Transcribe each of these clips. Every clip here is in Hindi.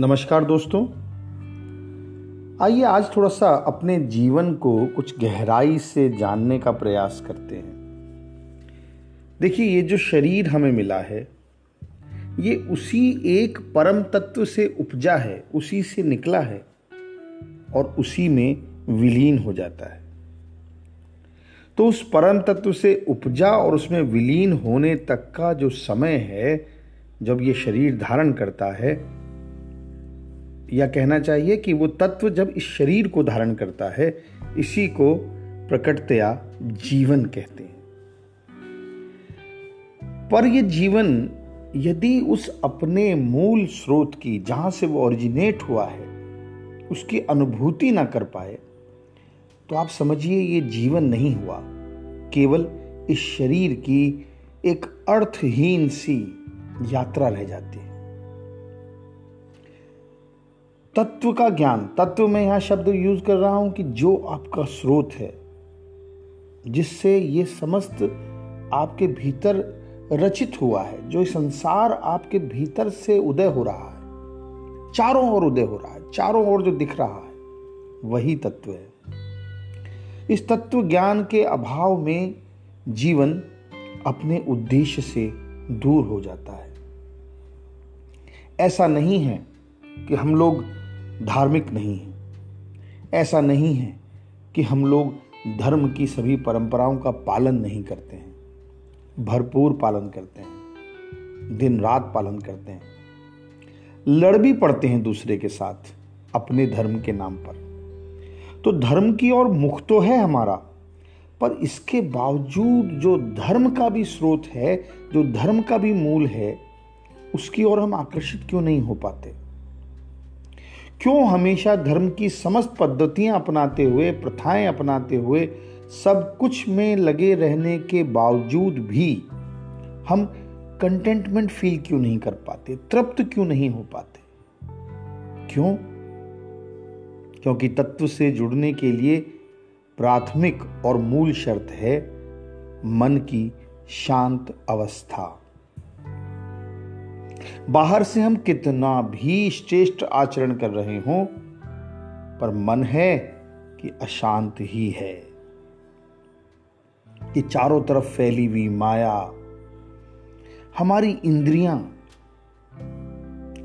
नमस्कार दोस्तों। आइए आज थोड़ा सा अपने जीवन को कुछ गहराई से जानने का प्रयास करते हैं। देखिए, ये जो शरीर हमें मिला है, ये उसी एक परम तत्व से उपजा है, उसी से निकला है और उसी में विलीन हो जाता है। तो उस परम तत्व से उपजा और उसमें विलीन होने तक का जो समय है, जब ये शरीर धारण करता है या कहना चाहिए कि वो तत्व जब इस शरीर को धारण करता है, इसी को प्रकटतया जीवन कहते हैं। पर यह जीवन यदि उस अपने मूल स्रोत की, जहाँ से वो ओरिजिनेट हुआ है, उसकी अनुभूति ना कर पाए तो आप समझिए ये जीवन नहीं हुआ। केवल इस शरीर की एक अर्थहीन सी यात्रा रह जाती है। तत्व का ज्ञान, तत्व में यहाँ शब्द यूज़ कर रहा हूँ कि जो आपका स्रोत है, जिससे ये समस्त आपके भीतर रचित हुआ है, जो संसार आपके भीतर से उदय हो रहा है, चारों ओर उदय हो रहा है, चारों ओर जो दिख रहा है, वही तत्व है। इस तत्व ज्ञान के अभाव में जीवन अपने उद्देश्य से दूर हो जाता है। ऐसा नहीं है कि हम लोग धार्मिक नहीं है। ऐसा नहीं है कि हम लोग धर्म की सभी परंपराओं का पालन नहीं करते हैं। भरपूर पालन करते हैं। दिन रात पालन करते हैं। लड़ भी पड़ते हैं दूसरे के साथ अपने धर्म के नाम पर। तो धर्म की ओर मुख तो है हमारा, पर इसके बावजूद जो धर्म का भी स्रोत है, जो धर्म का भी मूल है, उसकी ओर हम आकर्षित क्यों नहीं हो पाते? क्यों हमेशा धर्म की समस्त पद्धतियाँ अपनाते हुए, प्रथाएँ अपनाते हुए सब कुछ में लगे रहने के बावजूद भी हम कंटेंटमेंट फील क्यों नहीं कर पाते? तृप्त क्यों नहीं हो पाते? क्यों? क्योंकि तत्व से जुड़ने के लिए प्राथमिक और मूल शर्त है मन की शांत अवस्था। बाहर से हम कितना भी श्रेष्ठ आचरण कर रहे हों, पर मन है कि अशांत ही है। ये चारों तरफ़ फैली हुई माया, हमारी इंद्रियाँ,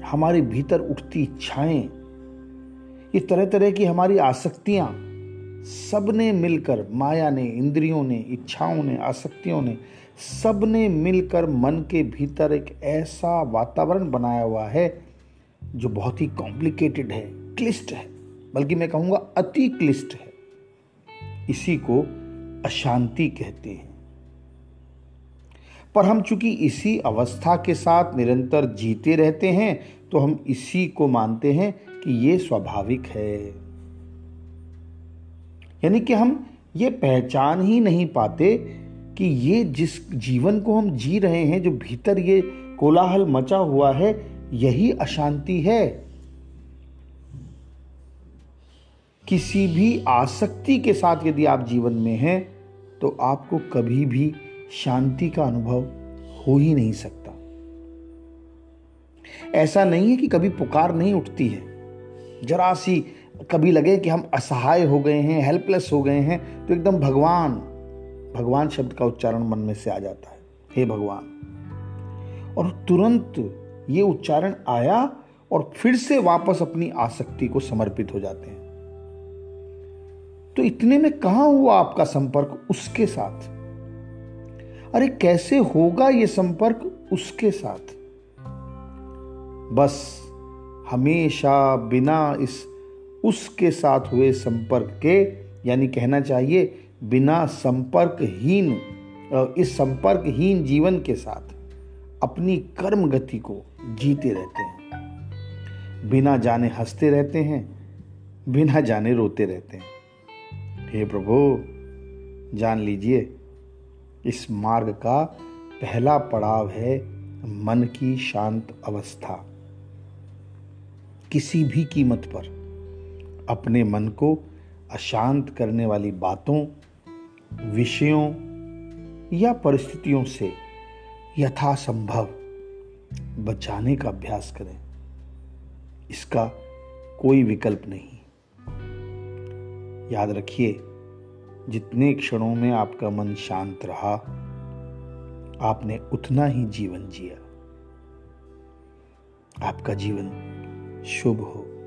हमारे भीतर उठती इच्छाएँ, ये तरह तरह की हमारी आसक्तियाँ, सबने मिलकर माया ने, इंद्रियों ने, इच्छाओं ने, आसक्तियों ने सबने मिलकर मन के भीतर एक ऐसा वातावरण बनाया हुआ है, जो बहुत ही कॉम्प्लिकेटेड है, क्लिष्ट है। बल्कि मैं कहूँगा अति क्लिष्ट है। इसी को अशांति कहते हैं। पर हम चूँकि इसी अवस्था के साथ निरंतर जीते रहते हैं तो हम इसी को मानते हैं कि ये स्वाभाविक है। यानी कि हम ये पहचान ही नहीं पाते कि ये जिस जीवन को हम जी रहे हैं, जो भीतर ये कोलाहल मचा हुआ है, यही अशांति है। किसी भी आसक्ति के साथ यदि आप जीवन में हैं तो आपको कभी भी शांति का अनुभव हो ही नहीं सकता। ऐसा नहीं है कि कभी पुकार नहीं उठती है। जरा सी कभी लगे कि हम असहाय हो गए हैं हेल्पलेस हो गए हैं तो एकदम भगवान भगवान शब्द का उच्चारण मन में से आ जाता है। हे भगवान। और तुरंत ये उच्चारण आया और फिर से वापस अपनी आसक्ति को समर्पित हो जाते हैं। तो इतने में कहा हुआ आपका संपर्क उसके साथ? अरे कैसे होगा ये संपर्क उसके साथ? बस हमेशा बिना इस उसके साथ हुए संपर्क के, यानी कहना चाहिए बिना संपर्कहीन इस संपर्कहीन जीवन के साथ अपनी कर्म गति को जीते रहते हैं। बिना जाने हँसते रहते हैं, बिना जाने रोते रहते हैं। हे प्रभु, जान लीजिए, इस मार्ग का पहला पड़ाव है मन की शांत अवस्था। किसी भी कीमत पर अपने मन को अशांत करने वाली बातों विषयों या परिस्थितियों से यथासंभव बचाने का अभ्यास करें। इसका कोई विकल्प नहीं। याद रखिए, जितने क्षणों में आपका मन शांत रहा, आपने उतना ही जीवन जिया। आपका जीवन शुभ हो।